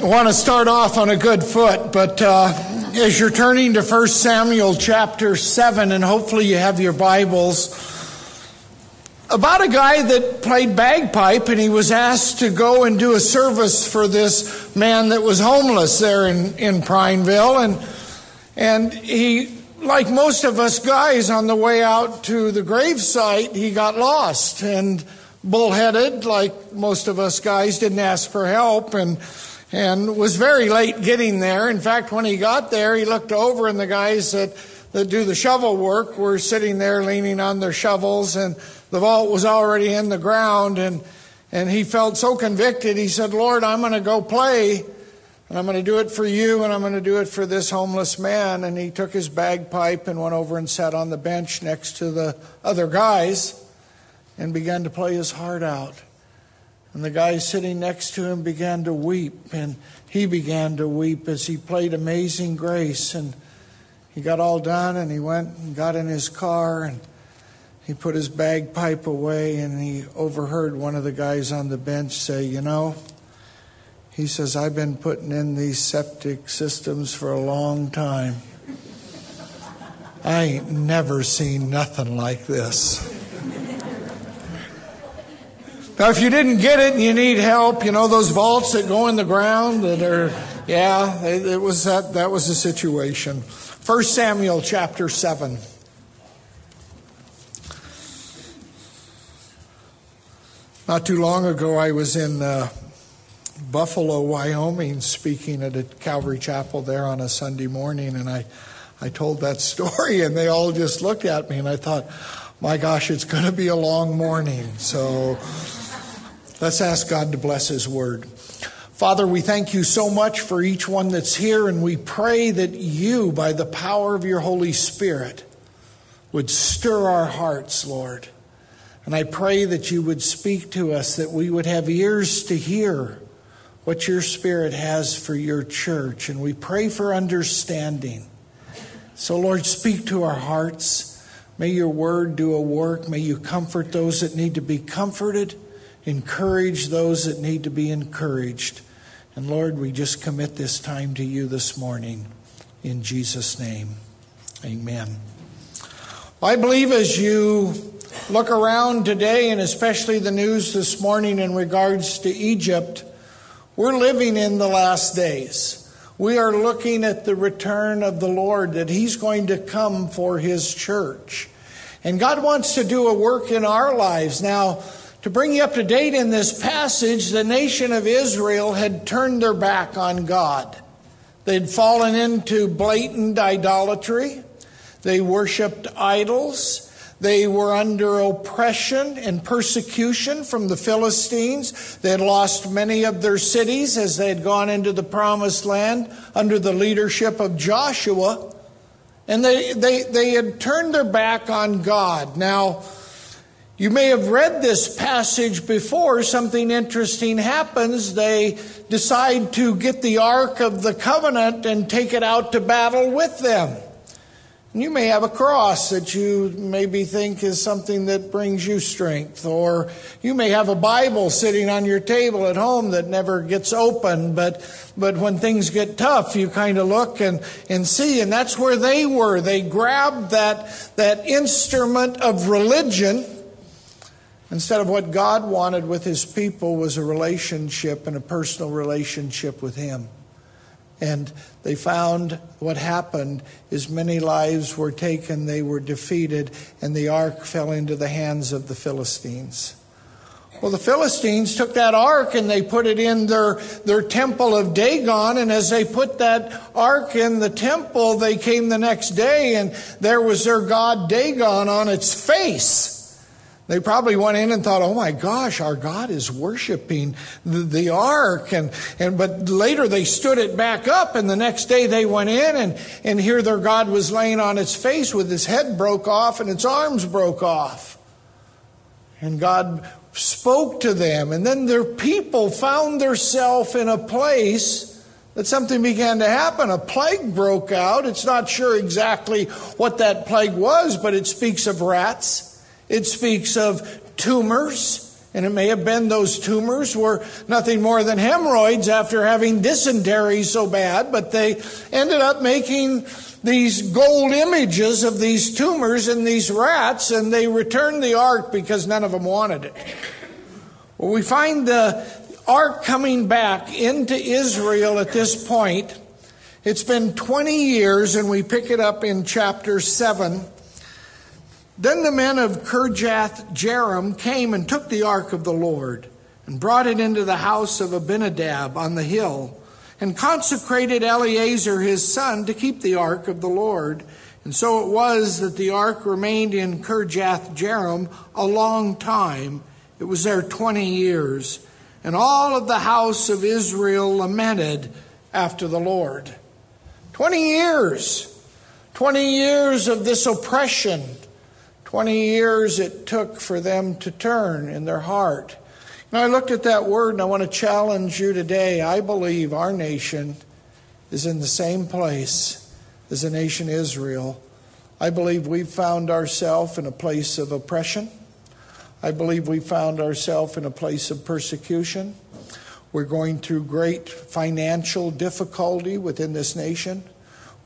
want to start off on a good foot, but uh, as you're turning to 1 Samuel chapter 7, and hopefully you have your Bibles, about a guy that played bagpipe and he was asked to go and do a service for this man that was homeless there in, in Prineville. And, and he, like most of us guys on the way out to the gravesite, he got lost and bullheaded, like most of us guys, didn't ask for help. And and was very late getting there. In fact, when he got there, he looked over and the guys that, that do the shovel work were sitting there leaning on their shovels and the vault was already in the ground and, and he felt so convicted. He said, Lord, I'm going to go play and I'm going to do it for you and I'm going to do it for this homeless man. And he took his bagpipe and went over and sat on the bench next to the other guys and began to play his heart out. And the guy sitting next to him began to weep, and he began to weep as he played Amazing Grace. And he got all done, and he went and got in his car, and he put his bagpipe away, and he overheard one of the guys on the bench say, You know, he says, I've been putting in these septic systems for a long time. I ain't never seen nothing like this. Now, if you didn't get it and you need help, you know those vaults that go in the ground that are, yeah, it, it was that. That was the situation. First Samuel chapter seven. Not too long ago, I was in uh, Buffalo, Wyoming, speaking at a Calvary Chapel there on a Sunday morning, and I, I told that story, and they all just looked at me, and I thought, my gosh, it's going to be a long morning. So Let's ask God to bless His word. Father, we thank you so much for each one that's here, and we pray that you, by the power of your Holy Spirit, would stir our hearts, Lord. And I pray that you would speak to us, that we would have ears to hear what your Spirit has for your church. And we pray for understanding. So, Lord, speak to our hearts. May your word do a work. May you comfort those that need to be comforted encourage those that need to be encouraged. And Lord, we just commit this time to you this morning. In Jesus' name, amen. I believe as you look around today, and especially the news this morning in regards to Egypt, we're living in the last days. We are looking at the return of the Lord, that He's going to come for His church. And God wants to do a work in our lives. Now, to bring you up to date in this passage, the nation of Israel had turned their back on God. They'd fallen into blatant idolatry. They worshiped idols. They were under oppression and persecution from the Philistines. They had lost many of their cities as they had gone into the promised land under the leadership of Joshua. And they, they, they had turned their back on God. Now, you may have read this passage before. Something interesting happens. They decide to get the Ark of the Covenant and take it out to battle with them. And you may have a cross that you maybe think is something that brings you strength. Or you may have a Bible sitting on your table at home that never gets open, but, but when things get tough, you kind of look and, and see. And that's where they were. They grabbed that, that instrument of religion Instead of what God wanted with his people was a relationship and a personal relationship with him. And they found what happened is many lives were taken, they were defeated, and the ark fell into the hands of the Philistines. Well, the Philistines took that ark and they put it in their, their temple of Dagon. And as they put that ark in the temple, they came the next day and there was their god Dagon on its face. They probably went in and thought, oh my gosh, our God is worshiping the, the, ark. And, and, but later they stood it back up and the next day they went in and, and here their God was laying on its face with his head broke off and its arms broke off. And God spoke to them and then their people found themselves in a place that something began to happen. A plague broke out. It's not sure exactly what that plague was, but it speaks of rats. It speaks of tumors And it may have been those tumors were nothing more than hemorrhoids after having dysentery so bad, but they ended up making these gold images of these tumors and these rats, and they returned the ark because none of them wanted it. Well, we find the ark coming back into Israel at this point. It's been 20 years, and we pick it up in chapter 7. Then the men of Kirjath Jearim came and took the ark of the Lord and brought it into the house of Abinadab on the hill and consecrated Eleazar his son to keep the ark of the Lord. And so it was that the ark remained in Kirjath Jearim a long time. It was there 20 years. And all of the house of Israel lamented after the Lord. 20 years. 20 years of this oppression 20 years it took for them to turn in their heart. Now, I looked at that word and I want to challenge you today. I believe our nation is in the same place as the nation Israel. I believe we've found ourselves in a place of oppression. I believe we found ourselves in a place of persecution. We're going through great financial difficulty within this nation.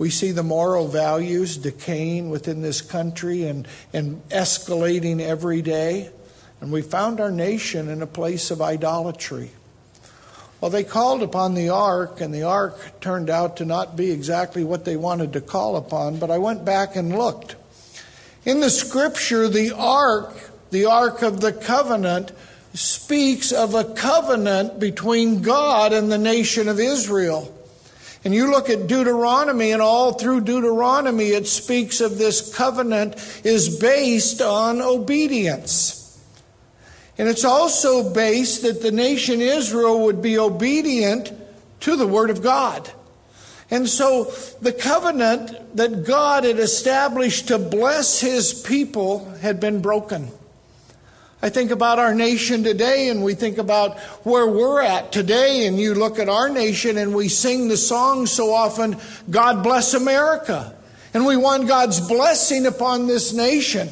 We see the moral values decaying within this country and, and escalating every day. And we found our nation in a place of idolatry. Well, they called upon the ark, and the ark turned out to not be exactly what they wanted to call upon, but I went back and looked. In the scripture, the ark, the ark of the covenant, speaks of a covenant between God and the nation of Israel. And you look at Deuteronomy, and all through Deuteronomy, it speaks of this covenant is based on obedience. And it's also based that the nation Israel would be obedient to the Word of God. And so the covenant that God had established to bless His people had been broken. I think about our nation today and we think about where we're at today, and you look at our nation and we sing the song so often, God bless America. And we want God's blessing upon this nation.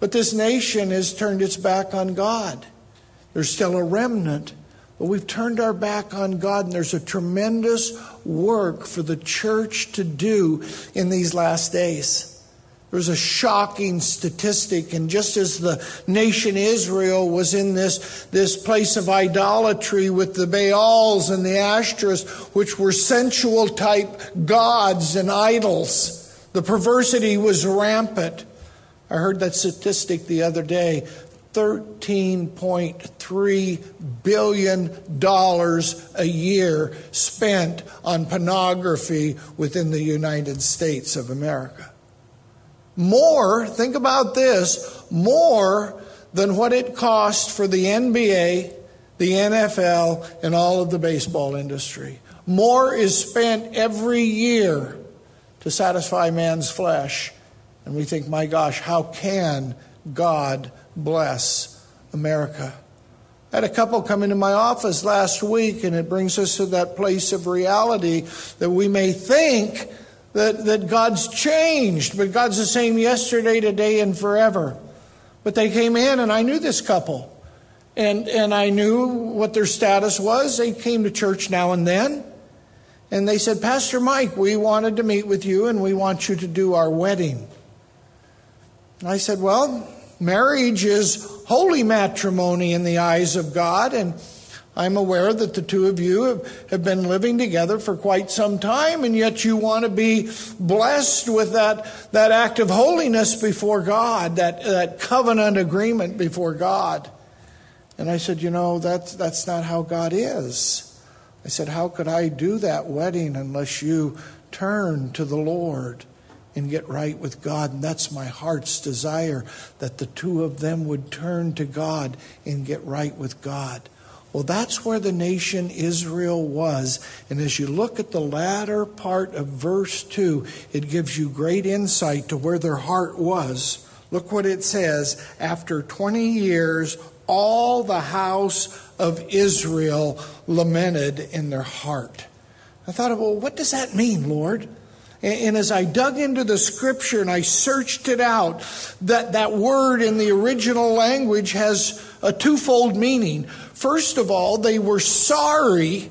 But this nation has turned its back on God. There's still a remnant, but we've turned our back on God, and there's a tremendous work for the church to do in these last days. There's a shocking statistic, and just as the nation Israel was in this, this place of idolatry with the Baals and the Ashtoreths, which were sensual type gods and idols, the perversity was rampant. I heard that statistic the other day $13.3 billion a year spent on pornography within the United States of America more, think about this, more than what it cost for the NBA, the NFL, and all of the baseball industry. More is spent every year to satisfy man's flesh. And we think, my gosh, how can God bless America? I had a couple come into my office last week, and it brings us to that place of reality that we may think that, that God's changed, but God's the same yesterday, today, and forever. But they came in, and I knew this couple. And, and I knew what their status was. They came to church now and then. And they said, Pastor Mike, we wanted to meet with you, and we want you to do our wedding. And I said, Well, marriage is holy matrimony in the eyes of God, and I'm aware that the two of you have, have been living together for quite some time, and yet you want to be blessed with that, that act of holiness before God, that, that covenant agreement before God. And I said, You know, that's, that's not how God is. I said, How could I do that wedding unless you turn to the Lord? and get right with God. And that's my heart's desire that the two of them would turn to God and get right with God. Well, that's where the nation Israel was. And as you look at the latter part of verse 2, it gives you great insight to where their heart was. Look what it says. After 20 years, all the house of Israel lamented in their heart. I thought, well, what does that mean, Lord? And as I dug into the scripture and I searched it out, that, that word in the original language has a twofold meaning. First of all, they were sorry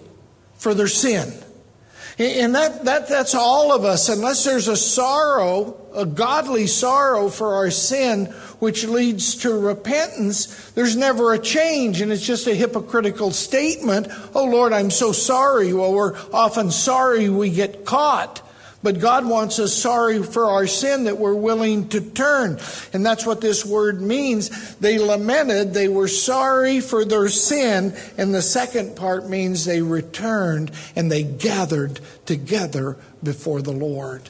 for their sin. And that, that, that's all of us, unless there's a sorrow, a godly sorrow for our sin, which leads to repentance, there's never a change. And it's just a hypocritical statement. Oh Lord, I'm so sorry. Well, we're often sorry we get caught. But God wants us sorry for our sin that we're willing to turn. And that's what this word means. They lamented, they were sorry for their sin. And the second part means they returned and they gathered together before the Lord.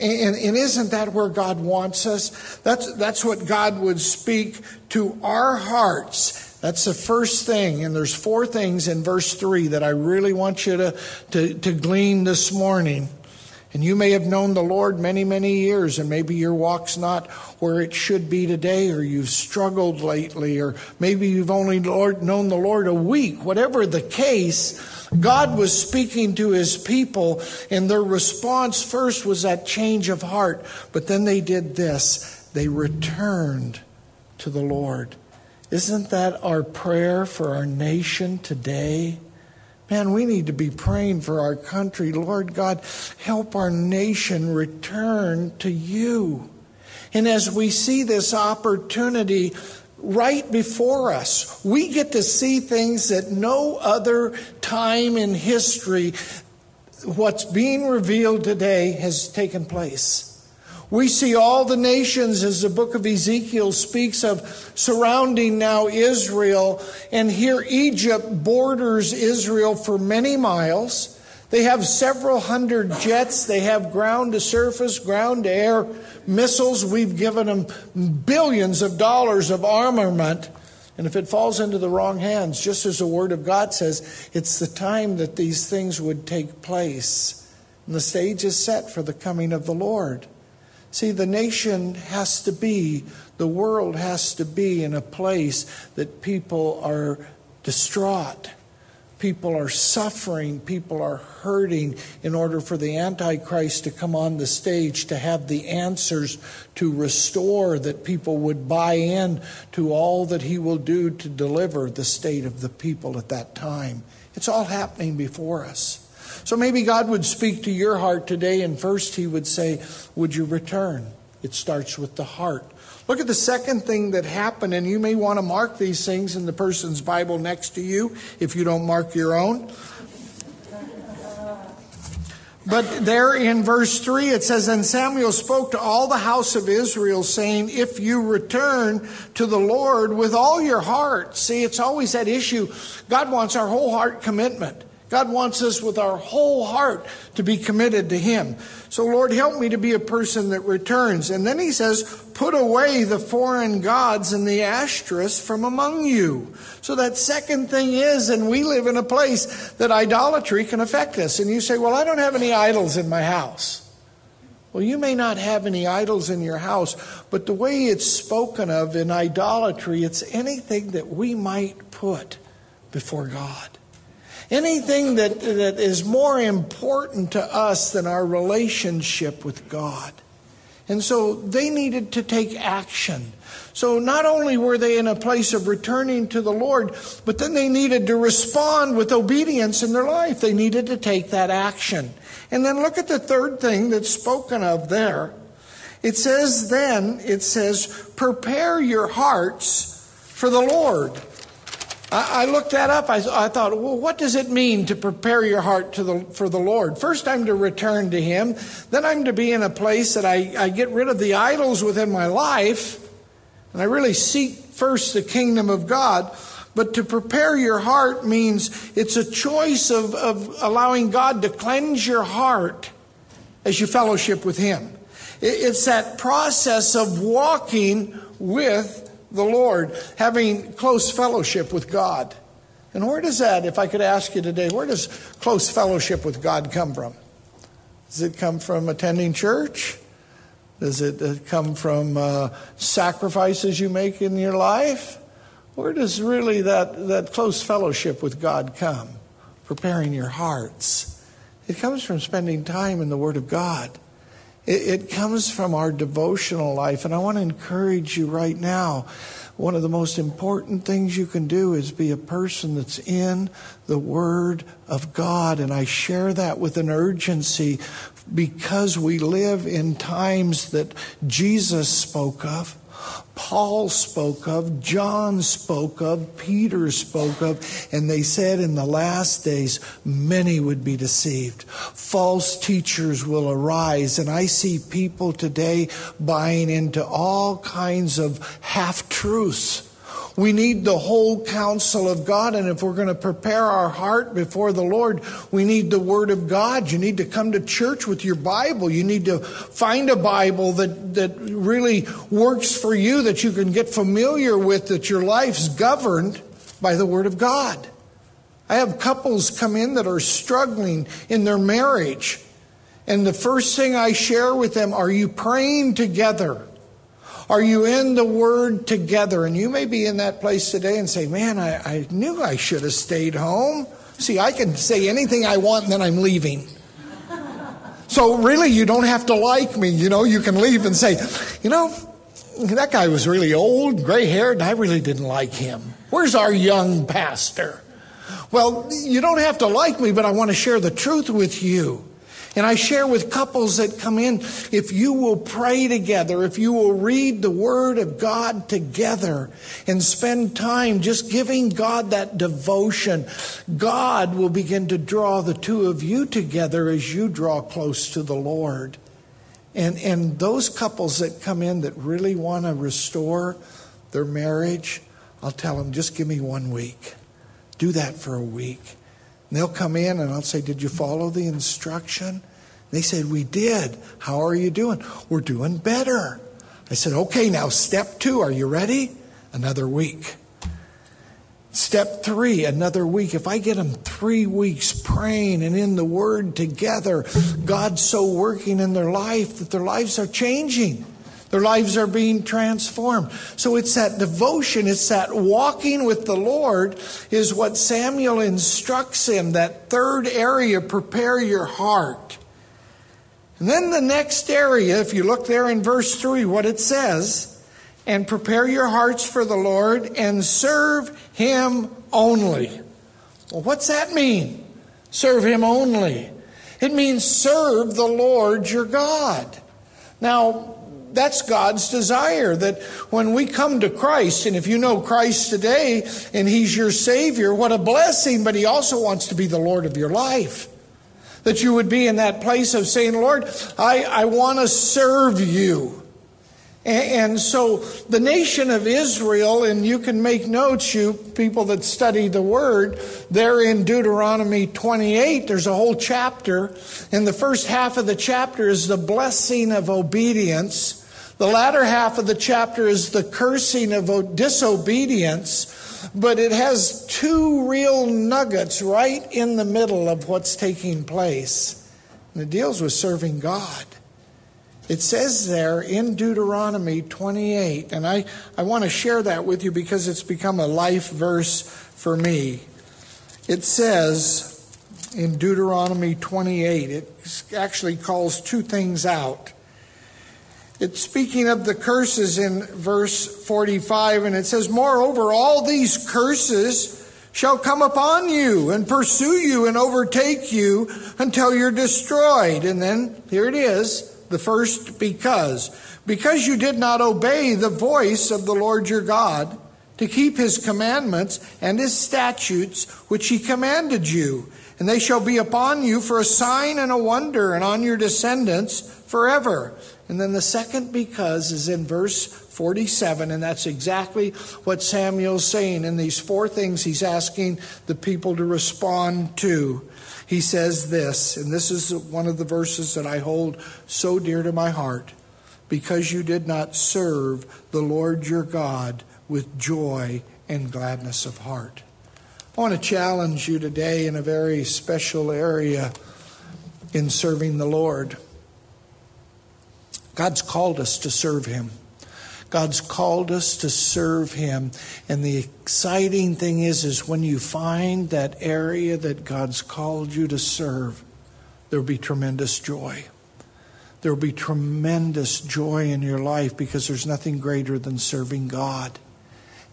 And, and, isn't that where God wants us? That's, that's what God would speak to our hearts. That's the first thing. And there's four things in verse 3 that I really want you to, to, to glean this morning. And you may have known the Lord many, many years, and maybe your walk's not where it should be today, or you've struggled lately, or maybe you've only Lord, known the Lord a week. Whatever the case, God was speaking to his people, and their response first was that change of heart. But then they did this they returned to the Lord. Isn't that our prayer for our nation today? Man, we need to be praying for our country. Lord God, help our nation return to you. And as we see this opportunity right before us, we get to see things that no other time in history, what's being revealed today, has taken place. We see all the nations, as the book of Ezekiel speaks of, surrounding now Israel. And here Egypt borders Israel for many miles. They have several hundred jets. They have ground to surface, ground to air missiles. We've given them billions of dollars of armament. And if it falls into the wrong hands, just as the Word of God says, it's the time that these things would take place. And the stage is set for the coming of the Lord. See, the nation has to be, the world has to be in a place that people are distraught. People are suffering, people are hurting in order for the Antichrist to come on the stage to have the answers to restore, that people would buy in to all that he will do to deliver the state of the people at that time. It's all happening before us. So maybe God would speak to your heart today, and first He would say, Would you return? It starts with the heart. Look at the second thing that happened, and you may want to mark these things in the person's Bible next to you if you don't mark your own. But there in verse 3 it says, And Samuel spoke to all the house of Israel, saying, If you return to the Lord with all your heart. See, it's always that issue. God wants our whole heart commitment. God wants us with our whole heart to be committed to Him. So, Lord, help me to be a person that returns. And then He says, Put away the foreign gods and the Ashtoreths from among you. So, that second thing is, and we live in a place that idolatry can affect us. And you say, Well, I don't have any idols in my house. Well, you may not have any idols in your house, but the way it's spoken of in idolatry, it's anything that we might put before God. Anything that, that is more important to us than our relationship with God. And so they needed to take action. So not only were they in a place of returning to the Lord, but then they needed to respond with obedience in their life. They needed to take that action. And then look at the third thing that's spoken of there. It says then, it says, prepare your hearts for the Lord. I, looked that up. I, I, thought, well, what does it mean to prepare your heart the, for the Lord? First, I'm to return to Him. Then, I'm to be in a place that I, I get rid of the idols within my life. And I really seek first the kingdom of God. But to prepare your heart means it's a choice of, of allowing God to cleanse your heart as you fellowship with Him. It's that process of walking with the Lord, having close fellowship with God. And where does that, if I could ask you today, where does close fellowship with God come from? Does it come from attending church? Does it uh, come from uh, sacrifices you make in your life? Where does really that, that close fellowship with God come? Preparing your hearts. It comes from spending time in the Word of God. It, it comes from our devotional life. And I want to encourage you right now. One of the most important things you can do is be a person that's in the Word of God. And I share that with an urgency because we live in times that Jesus spoke of. Paul spoke of, John spoke of, Peter spoke of, and they said in the last days many would be deceived. False teachers will arise, and I see people today buying into all kinds of half truths we need the whole counsel of God. And if we're going to prepare our heart before the Lord, we need the Word of God. You need to come to church with your Bible. You need to find a Bible that, that really works for you, that you can get familiar with, that your life's governed by the Word of God. I have couples come in that are struggling in their marriage. And the first thing I share with them are you praying together? Are you in the Word together? And you may be in that place today and say, Man, I, I knew I should have stayed home. See, I can say anything I want and then I'm leaving. So really, you don't have to like me. You know, you can leave and say, You know, that guy was really old, gray haired, and I really didn't like him. Where's our young pastor? Well, you don't have to like me, but I want to share the truth with you. And I share with couples that come in if you will pray together, if you will read the Word of God together and spend time just giving God that devotion, God will begin to draw the two of you together as you draw close to the Lord. And, and those couples that come in that really want to restore their marriage, I'll tell them just give me one week. Do that for a week. And they'll come in and I'll say, Did you follow the instruction? They said, We did. How are you doing? We're doing better. I said, Okay, now step two. Are you ready? Another week. Step three, another week. If I get them three weeks praying and in the Word together, God's so working in their life that their lives are changing. Their lives are being transformed. So it's that devotion, it's that walking with the Lord is what Samuel instructs him. That third area, prepare your heart. And then the next area, if you look there in verse 3, what it says, and prepare your hearts for the Lord and serve him only. Well, what's that mean? Serve him only. It means serve the Lord your God. Now, that's God's desire that when we come to Christ, and if you know Christ today and He's your Savior, what a blessing, but He also wants to be the Lord of your life. That you would be in that place of saying, Lord, I, I want to serve you. And, so the nation of Israel, and you can make notes, you people that study the word, there in Deuteronomy 28, there's a whole chapter. And the first half of the chapter is the blessing of obedience. The latter half of the chapter is the cursing of disobedience, but it has two real nuggets right in the middle of what's taking place. And it deals with serving God. It says there in Deuteronomy 28, and I, I want to share that with you because it's become a life verse for me. It says in Deuteronomy 28, it actually calls two things out. It's speaking of the curses in verse 45, and it says, Moreover, all these curses shall come upon you and pursue you and overtake you until you're destroyed. And then here it is, the first because. Because you did not obey the voice of the Lord your God to keep his commandments and his statutes which he commanded you. And they shall be upon you for a sign and a wonder, and on your descendants forever. And then the second because is in verse 47, and that's exactly what Samuel's saying. In these four things, he's asking the people to respond to. He says this, and this is one of the verses that I hold so dear to my heart because you did not serve the Lord your God with joy and gladness of heart. I want to challenge you today in a very special area in serving the Lord. God's called us to serve Him. God's called us to serve Him. And the exciting thing is, is when you find that area that God's called you to serve, there'll be tremendous joy. there will be tremendous joy in your life because there's nothing greater than serving God.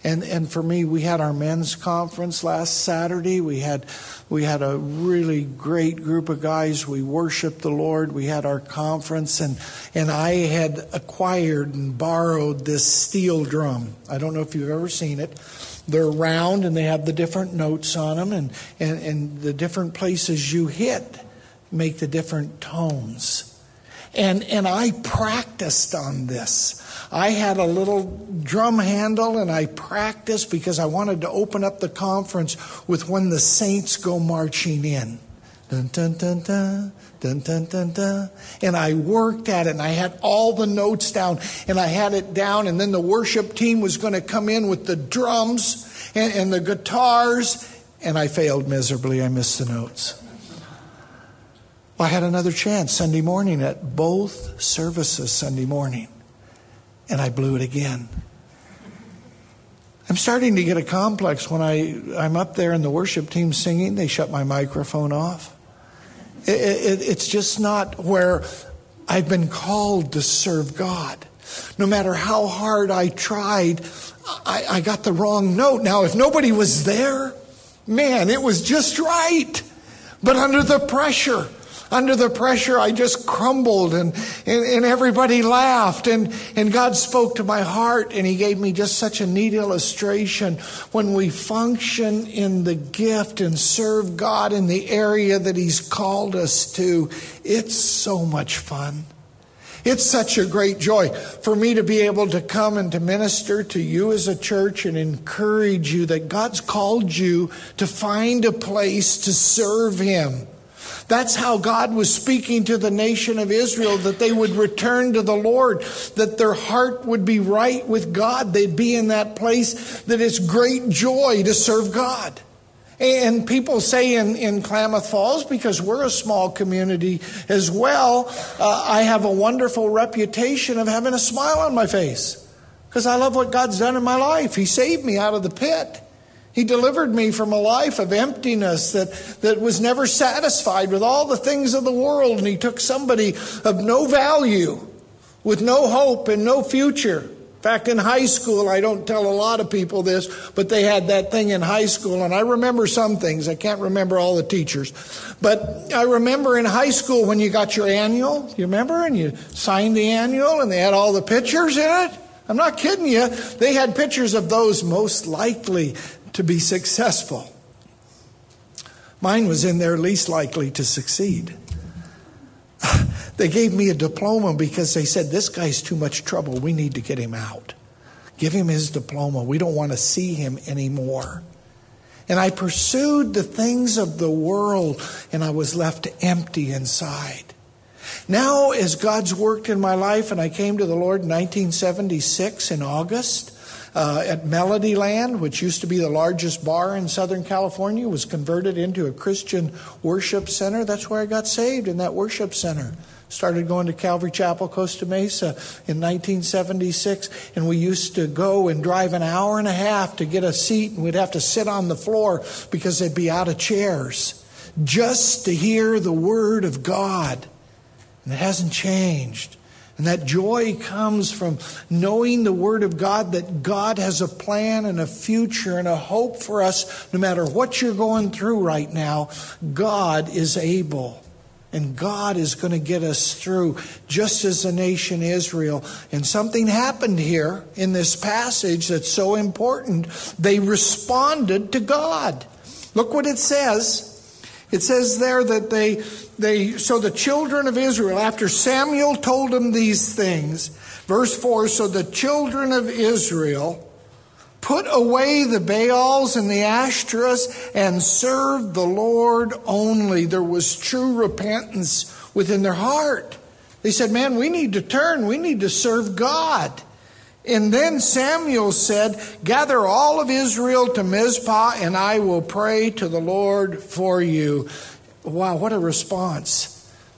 And and for me, we had our men's conference last Saturday. We had we had a really great group of guys. We worshiped the Lord. We had our conference, and and I had acquired and borrowed this steel drum. I don't know if you've ever seen it. They're round and they have the different notes on them, and and, and the different places you hit make the different tones. And, and I practiced on this. I had a little drum handle and I practiced because I wanted to open up the conference with when the saints go marching in. Dun, dun, dun, dun. Dun, dun, dun, dun. And I worked at it and I had all the notes down and I had it down. And then the worship team was going to come in with the drums and, and the guitars. And I failed miserably. I missed the notes. Well, I had another chance Sunday morning at both services Sunday morning, and I blew it again. I'm starting to get a complex when I, I'm up there and the worship team singing, they shut my microphone off. It, it, it's just not where I've been called to serve God. No matter how hard I tried, I, I got the wrong note. Now, if nobody was there, man, it was just right. But under the pressure, under the pressure, I just crumbled and, and, and, everybody laughed. And, and God spoke to my heart and He gave me just such a neat illustration. When we function in the gift and serve God in the area that He's called us to, it's so much fun. It's such a great joy for me to be able to come and to minister to you as a church and encourage you that God's called you to find a place to serve Him. That's how God was speaking to the nation of Israel that they would return to the Lord, that their heart would be right with God. They'd be in that place that it's great joy to serve God. And people say in, in Klamath Falls, because we're a small community as well, uh, I have a wonderful reputation of having a smile on my face because I love what God's done in my life. He saved me out of the pit. He delivered me from a life of emptiness that, that was never satisfied with all the things of the world. And He took somebody of no value, with no hope and no future. In fact, in high school, I don't tell a lot of people this, but they had that thing in high school, and I remember some things. I can't remember all the teachers. But I remember in high school when you got your annual, you remember? And you signed the annual, and they had all the pictures in it. I'm not kidding you. They had pictures of those most likely to be successful. Mine was in there least likely to succeed. they gave me a diploma because they said, This guy's too much trouble. We need to get him out. Give him his diploma. We don't want to see him anymore. And I pursued the things of the world, and I was left empty inside. Now, as God's worked in my life, and I came to the Lord in 1976 in August, uh, at Melody Land, which used to be the largest bar in Southern California, was converted into a Christian worship center. That's where I got saved in that worship center. Started going to Calvary Chapel, Costa Mesa in 1976, and we used to go and drive an hour and a half to get a seat, and we'd have to sit on the floor because they'd be out of chairs just to hear the Word of God. And it hasn't changed. And that joy comes from knowing the Word of God that God has a plan and a future and a hope for us. No matter what you're going through right now, God is able. And God is going to get us through, just as the nation Israel. And something happened here in this passage that's so important. They responded to God. Look what it says. It says there that they they, so the children of Israel, after Samuel told them these things, verse 4 so the children of Israel put away the Baals and the Ashtoreths and served the Lord only. There was true repentance within their heart. They said, Man, we need to turn, we need to serve God. And then Samuel said, Gather all of Israel to Mizpah, and I will pray to the Lord for you. Wow, what a response.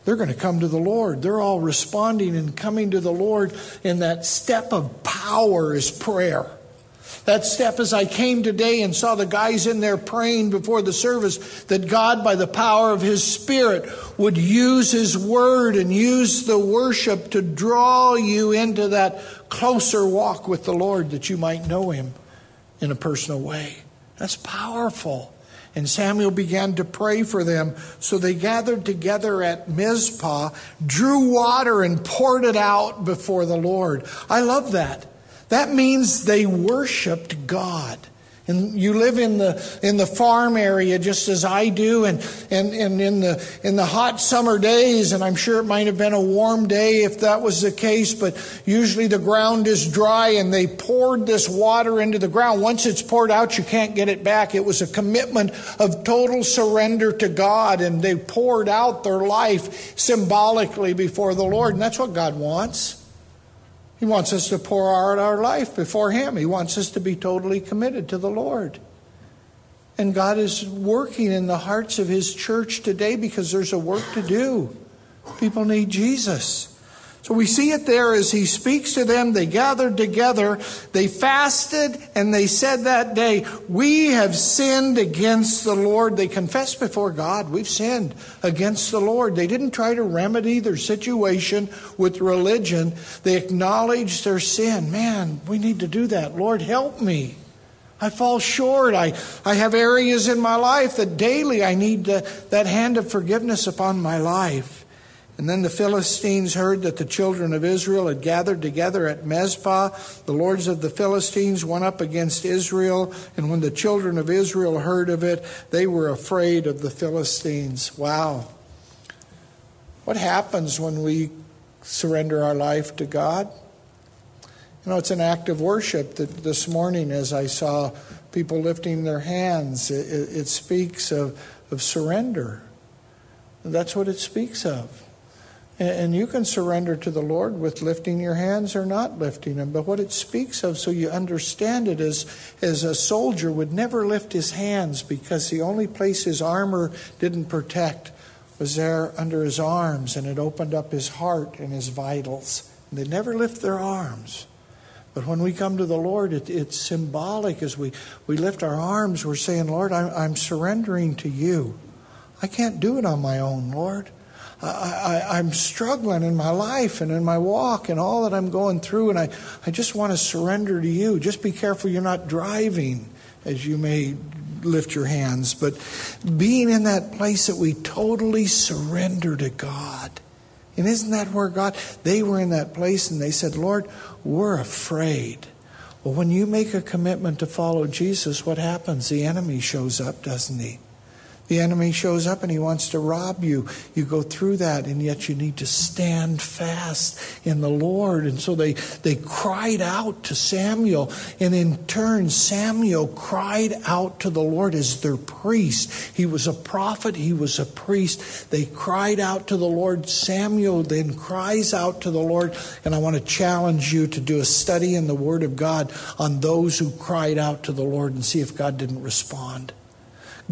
They're going to come to the Lord. They're all responding and coming to the Lord, and that step of power is prayer. That step as I came today and saw the guys in there praying before the service that God, by the power of His Spirit, would use His Word and use the worship to draw you into that closer walk with the Lord that you might know Him in a personal way. That's powerful. And Samuel began to pray for them. So they gathered together at Mizpah, drew water, and poured it out before the Lord. I love that. That means they worshiped God. And you live in the in the farm area just as I do, and, and, and in the in the hot summer days, and I'm sure it might have been a warm day if that was the case, but usually the ground is dry and they poured this water into the ground. Once it's poured out, you can't get it back. It was a commitment of total surrender to God, and they poured out their life symbolically before the Lord, and that's what God wants. He wants us to pour out our life before Him. He wants us to be totally committed to the Lord. And God is working in the hearts of His church today because there's a work to do. People need Jesus. So we see it there as he speaks to them. They gathered together, they fasted, and they said that day, We have sinned against the Lord. They confessed before God, We've sinned against the Lord. They didn't try to remedy their situation with religion, they acknowledged their sin. Man, we need to do that. Lord, help me. I fall short. I, I have areas in my life that daily I need to, that hand of forgiveness upon my life. And then the Philistines heard that the children of Israel had gathered together at Mizpah. The lords of the Philistines went up against Israel, and when the children of Israel heard of it, they were afraid of the Philistines. Wow. What happens when we surrender our life to God? You know, it's an act of worship that this morning, as I saw people lifting their hands, it, it speaks of, of surrender. That's what it speaks of. And you can surrender to the Lord with lifting your hands or not lifting them. But what it speaks of, so you understand it, is as a soldier would never lift his hands because the only place his armor didn't protect was there under his arms, and it opened up his heart and his vitals. And they never lift their arms. But when we come to the Lord, it, it's symbolic as we, we lift our arms, we're saying, Lord, I'm, I'm surrendering to you. I can't do it on my own, Lord. I, am struggling in my life and in my walk and all that I'm going through, and I, I just want to surrender to you. Just be careful you're not driving as you may lift your hands, but being in that place that we totally surrender to God. And isn't that where God, they were in that place and they said, Lord, we're afraid. Well, when you make a commitment to follow Jesus, what happens? The enemy shows up, doesn't he? The enemy shows up and he wants to rob you. You go through that, and yet you need to stand fast in the Lord. And so they, they cried out to Samuel, and in turn, Samuel cried out to the Lord as their priest. He was a prophet, he was a priest. They cried out to the Lord. Samuel then cries out to the Lord, and I want to challenge you to do a study in the Word of God on those who cried out to the Lord and see if God didn't respond.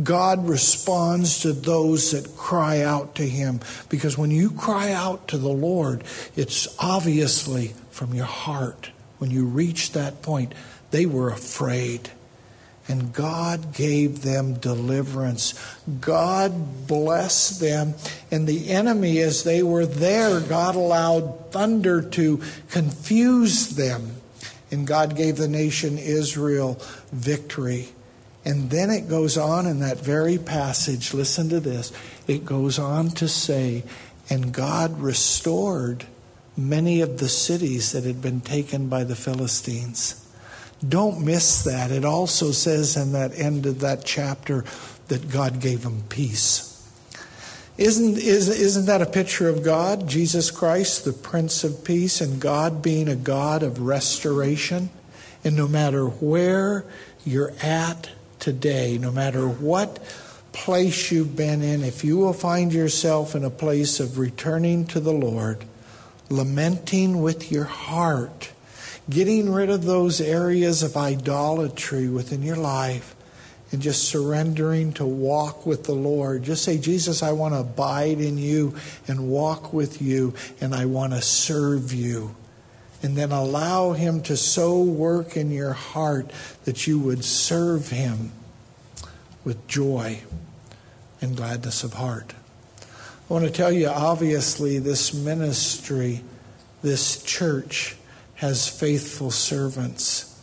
God responds to those that cry out to Him. Because when you cry out to the Lord, it's obviously from your heart. When you reach that point, they were afraid. And God gave them deliverance. God blessed them. And the enemy, as they were there, God allowed thunder to confuse them. And God gave the nation Israel victory. And then it goes on in that very passage, listen to this. It goes on to say, and God restored many of the cities that had been taken by the Philistines. Don't miss that. It also says in that end of that chapter that God gave them peace. Isn't, is, isn't that a picture of God, Jesus Christ, the Prince of Peace, and God being a God of restoration? And no matter where you're at today, no matter what place you've been in, if you will find yourself in a place of returning to the Lord, lamenting with your heart, getting rid of those areas of idolatry within your life, and just surrendering to walk with the Lord. Just say, Jesus, I want to abide in you and walk with you, and I want to serve you. And then allow Him to so work in your heart that you would serve Him with joy and gladness of heart. I want to tell you, obviously, this ministry, this church, has faithful servants.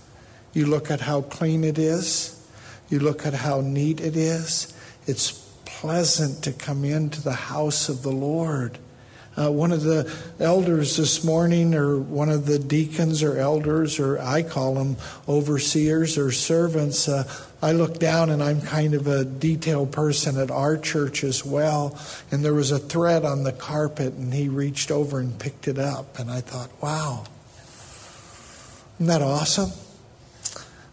You look at how clean it is, you look at how neat it is. It's pleasant to come into the house of the Lord. Uh, one of the elders this morning, or one of the deacons or elders, or I call them overseers or servants, uh, I look down and I'm kind of a detail person at our church as well. And there was a thread on the carpet, and he reached over and picked it up. And I thought, wow, isn't that awesome?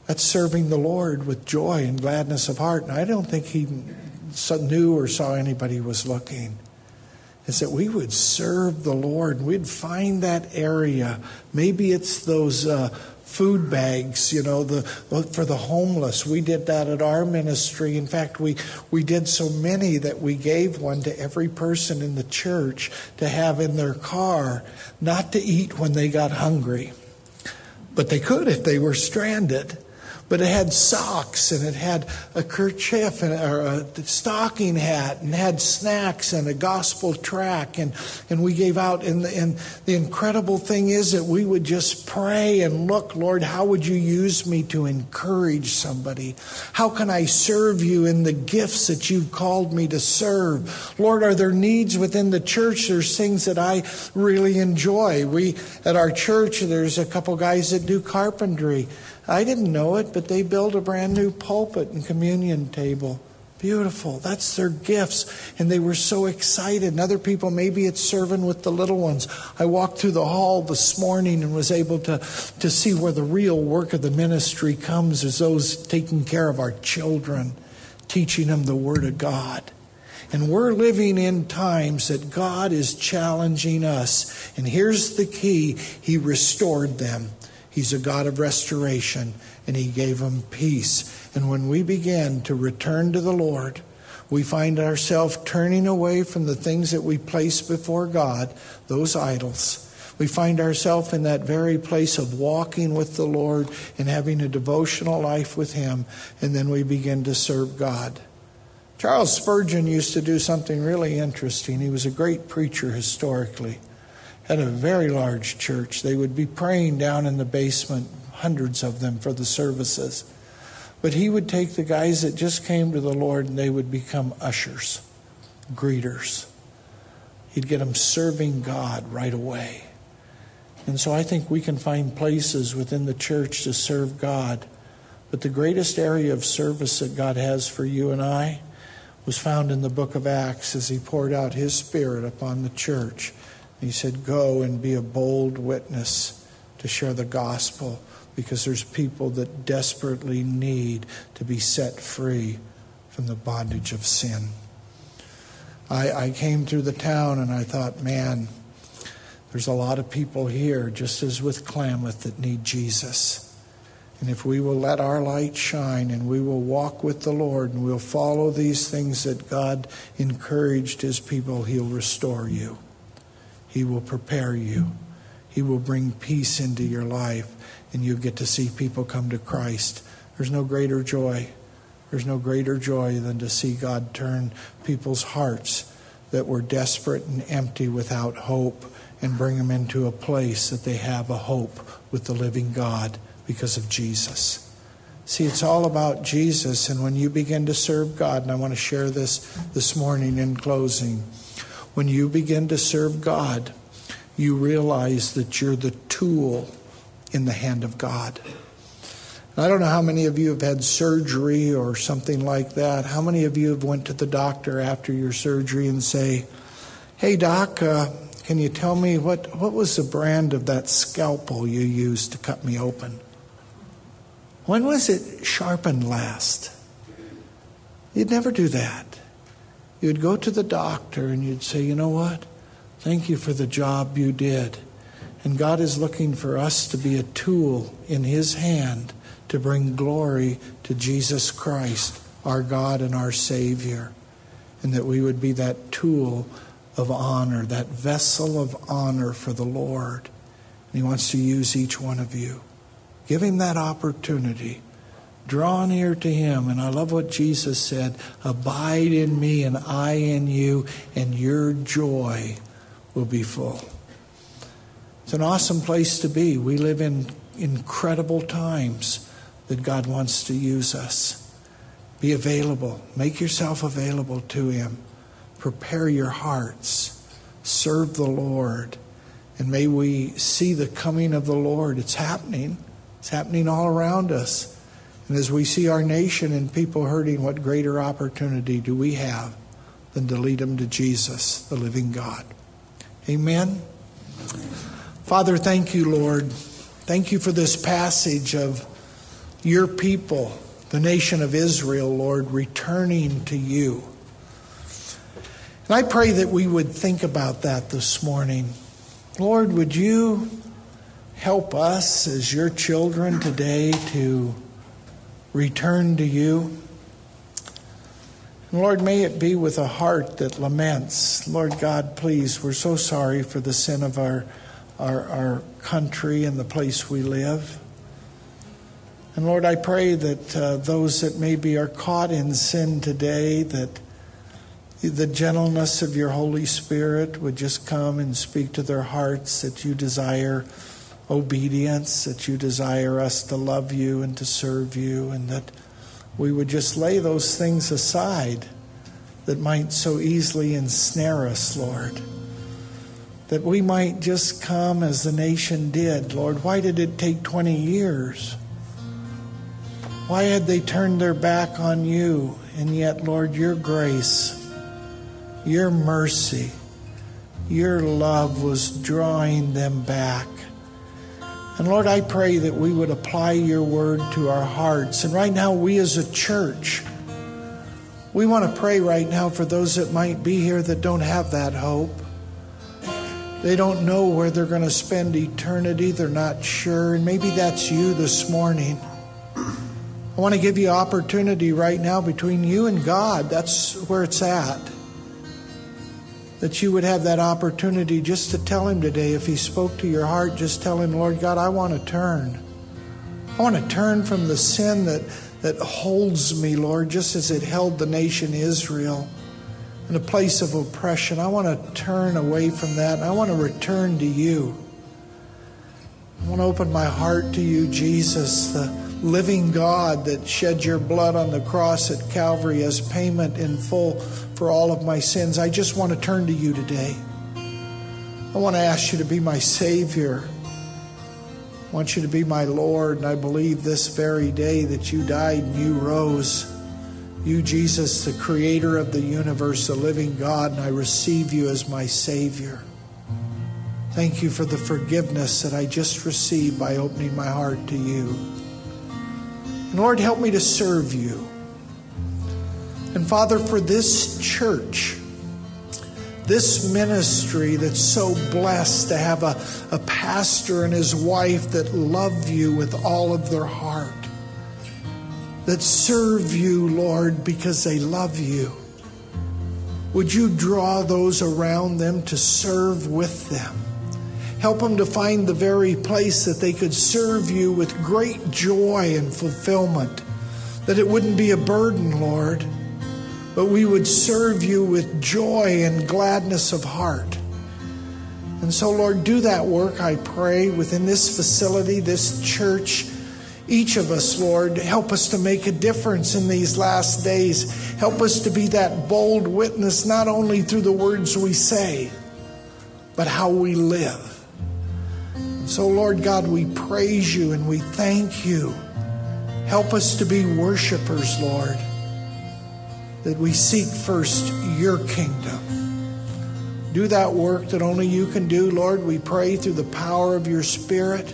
That's serving the Lord with joy and gladness of heart. And I don't think he knew or saw anybody was looking is that we would serve the Lord. We'd find that area. Maybe it's those uh, food bags, you know, the for the homeless. We did that at our ministry. In fact, we we did so many that we gave one to every person in the church to have in their car, not to eat when they got hungry, but they could if they were stranded but it had socks and it had a kerchief and, or a stocking hat and had snacks and a gospel tract and, and we gave out and the, and the incredible thing is that we would just pray and look lord how would you use me to encourage somebody? How can i serve you in the gifts that you've called me to serve? Lord are there needs within the church? There's things that i really enjoy. We at our church there's a couple guys that do carpentry I didn't know it, but they built a brand new pulpit and communion table. Beautiful. That's their gifts. And they were so excited. And other people, maybe it's serving with the little ones. I walked through the hall this morning and was able to, to see where the real work of the ministry comes is those taking care of our children, teaching them the Word of God. And we're living in times that God is challenging us. And here's the key He restored them. He's a God of restoration, and He gave them peace. And when we begin to return to the Lord, we find ourselves turning away from the things that we place before God, those idols. We find ourselves in that very place of walking with the Lord and having a devotional life with Him, and then we begin to serve God. Charles Spurgeon used to do something really interesting. He was a great preacher historically had a very large church. They would be praying down in the basement, hundreds of them, for the services. But he would take the guys that just came to the Lord and they would become ushers, greeters. He'd get them serving God right away. And so I think we can find places within the church to serve God. But the greatest area of service that God has for you and I was found in the book of Acts as he poured out his Spirit upon the church. He said, Go and be a bold witness to share the gospel because there's people that desperately need to be set free from the bondage of sin. I, I came through the town and I thought, man, there's a lot of people here, just as with Klamath, that need Jesus. And if we will let our light shine and we will walk with the Lord and we'll follow these things that God encouraged his people, he'll restore you. He will prepare you. He will bring peace into your life, and you'll get to see people come to Christ. There's no greater joy. There's no greater joy than to see God turn people's hearts that were desperate and empty without hope and bring them into a place that they have a hope with the living God because of Jesus. See, it's all about Jesus, and when you begin to serve God, and I want to share this this morning in closing. When you begin to serve God, you realize that you're the tool in the hand of God. I don't know how many of you have had surgery or something like that. How many of you have went to the doctor after your surgery and say, "Hey doc, uh, can you tell me what what was the brand of that scalpel you used to cut me open? When was it sharpened last?" You'd never do that. You'd go to the doctor and you'd say, You know what? Thank you for the job you did. And God is looking for us to be a tool in His hand to bring glory to Jesus Christ, our God and our Savior. And that we would be that tool of honor, that vessel of honor for the Lord. And He wants to use each one of you. Give him that opportunity. Draw near to him. And I love what Jesus said Abide in me, and I in you, and your joy will be full. It's an awesome place to be. We live in incredible times that God wants to use us. Be available. Make yourself available to Him. Prepare your hearts. Serve the Lord. And may we see the coming of the Lord. It's happening. It's happening all around us. And as we see our nation and people hurting, what greater opportunity do we have than to lead them to Jesus, the living God? Amen. Father, thank you, Lord. Thank you for this passage of your people, the nation of Israel, Lord, returning to you. And I pray that we would think about that this morning. Lord, would you help us as your children today to return to you? And Lord, may it be with a heart that laments. Lord God, please, we're so sorry for the sin of our, our, our country and the place we live. And Lord, I pray that uh, those that maybe are caught in sin today, that the gentleness of your Holy Spirit would just come and speak to their hearts, that you desire obedience, that you desire us to love you and to serve you, and that we would just lay those things aside that might so easily ensnare us, Lord. That we might just come as the nation did. Lord, why did it take 20 years? Why had they turned their back on you? And yet, Lord, your grace, your mercy, your love was drawing them back. And Lord, I pray that we would apply your word to our hearts. And right now, we as a church, we want to pray right now for those that might be here that don't have that hope. They don't know where they're going to spend eternity. They're not sure. And maybe that's you this morning. I want to give you opportunity right now between you and God. That's where it's at. That you would have that opportunity just to tell Him today. If He spoke to your heart, just tell Him, Lord God, I want to turn. I want to turn from the sin that, that holds me, Lord, just as it held the nation Israel in a place of oppression. I want to turn away from that I want to return to you. I want to open my heart to you, Jesus, the living God that shed your blood on the cross at Calvary as payment in full for all of my sins. I just want to turn to you today. I want to ask you to be my Savior. I want you to be my Lord, and I believe this very day that you died and you rose. You, Jesus, the creator of the universe, the living God, and I receive you as my Savior. Thank you for the forgiveness that I just received by opening my heart to you. And Lord, help me to serve you. And Father, for this church, this ministry that's so blessed to have a, a pastor and his wife that love you with all of their heart, that serve you, Lord, because they love you. Would you draw those around them to serve with them? Help them to find the very place that they could serve you with great joy and fulfillment. That it wouldn't be a burden, Lord, but we would serve you with joy and gladness of heart. And so, Lord, do that work, I pray, within this facility, this church. Each of us, Lord, help us to make a difference in these last days. Help us to be that bold witness, not only through the words we say, but how we live. So, Lord God, we praise you and we thank you. Help us to be worshipers, Lord, that we seek first your kingdom. Do that work that only you can do, Lord. We pray through the power of your Spirit.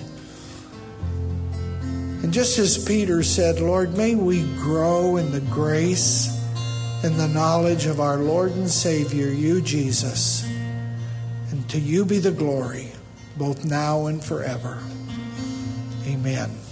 And just as Peter said, Lord, may we grow in the grace and the knowledge of our Lord and Savior, you, Jesus. And to you be the glory both now and forever. Amen.